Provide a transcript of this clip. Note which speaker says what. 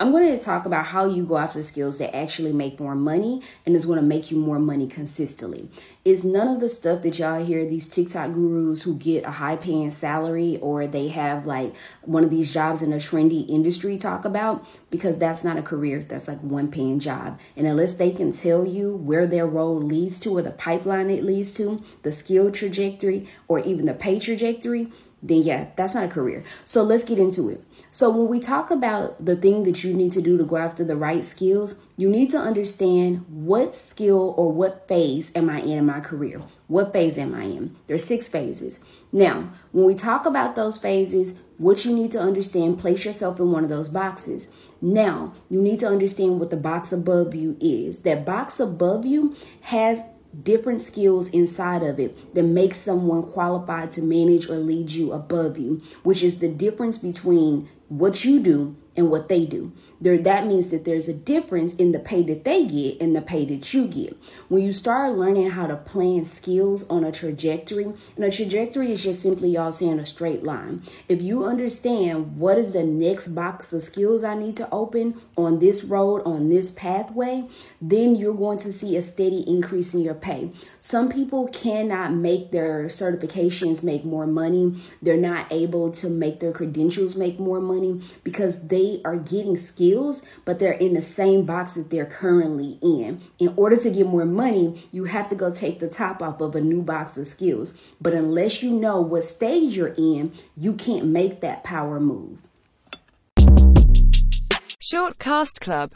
Speaker 1: I'm going to talk about how you go after skills that actually make more money and is going to make you more money consistently. It's none of the stuff that y'all hear these TikTok gurus who get a high paying salary or they have like one of these jobs in a trendy industry talk about because that's not a career. That's like one paying job. And unless they can tell you where their role leads to or the pipeline it leads to, the skill trajectory or even the pay trajectory, then yeah, that's not a career. So let's get into it. So when we talk about the thing that you need to do to go after the right skills, you need to understand what skill or what phase am I in in my career? What phase am I in? There's six phases. Now, when we talk about those phases, what you need to understand, place yourself in one of those boxes. Now, you need to understand what the box above you is. That box above you has different skills inside of it that make someone qualified to manage or lead you above you, which is the difference between what you do and what they do. There, that means that there's a difference in the pay that they get and the pay that you get. When you start learning how to plan skills on a trajectory, and a trajectory is just simply y'all saying a straight line. If you understand what is the next box of skills I need to open on this road, on this pathway, then you're going to see a steady increase in your pay. Some people cannot make their certifications make more money. They're not able to make their credentials make more money because are getting skills, but they're in the same box that they're currently in. In order to get more money, you have to go take the top off of a new box of skills. But unless you know what stage you're in, you can't make that power move.
Speaker 2: Shortcast Club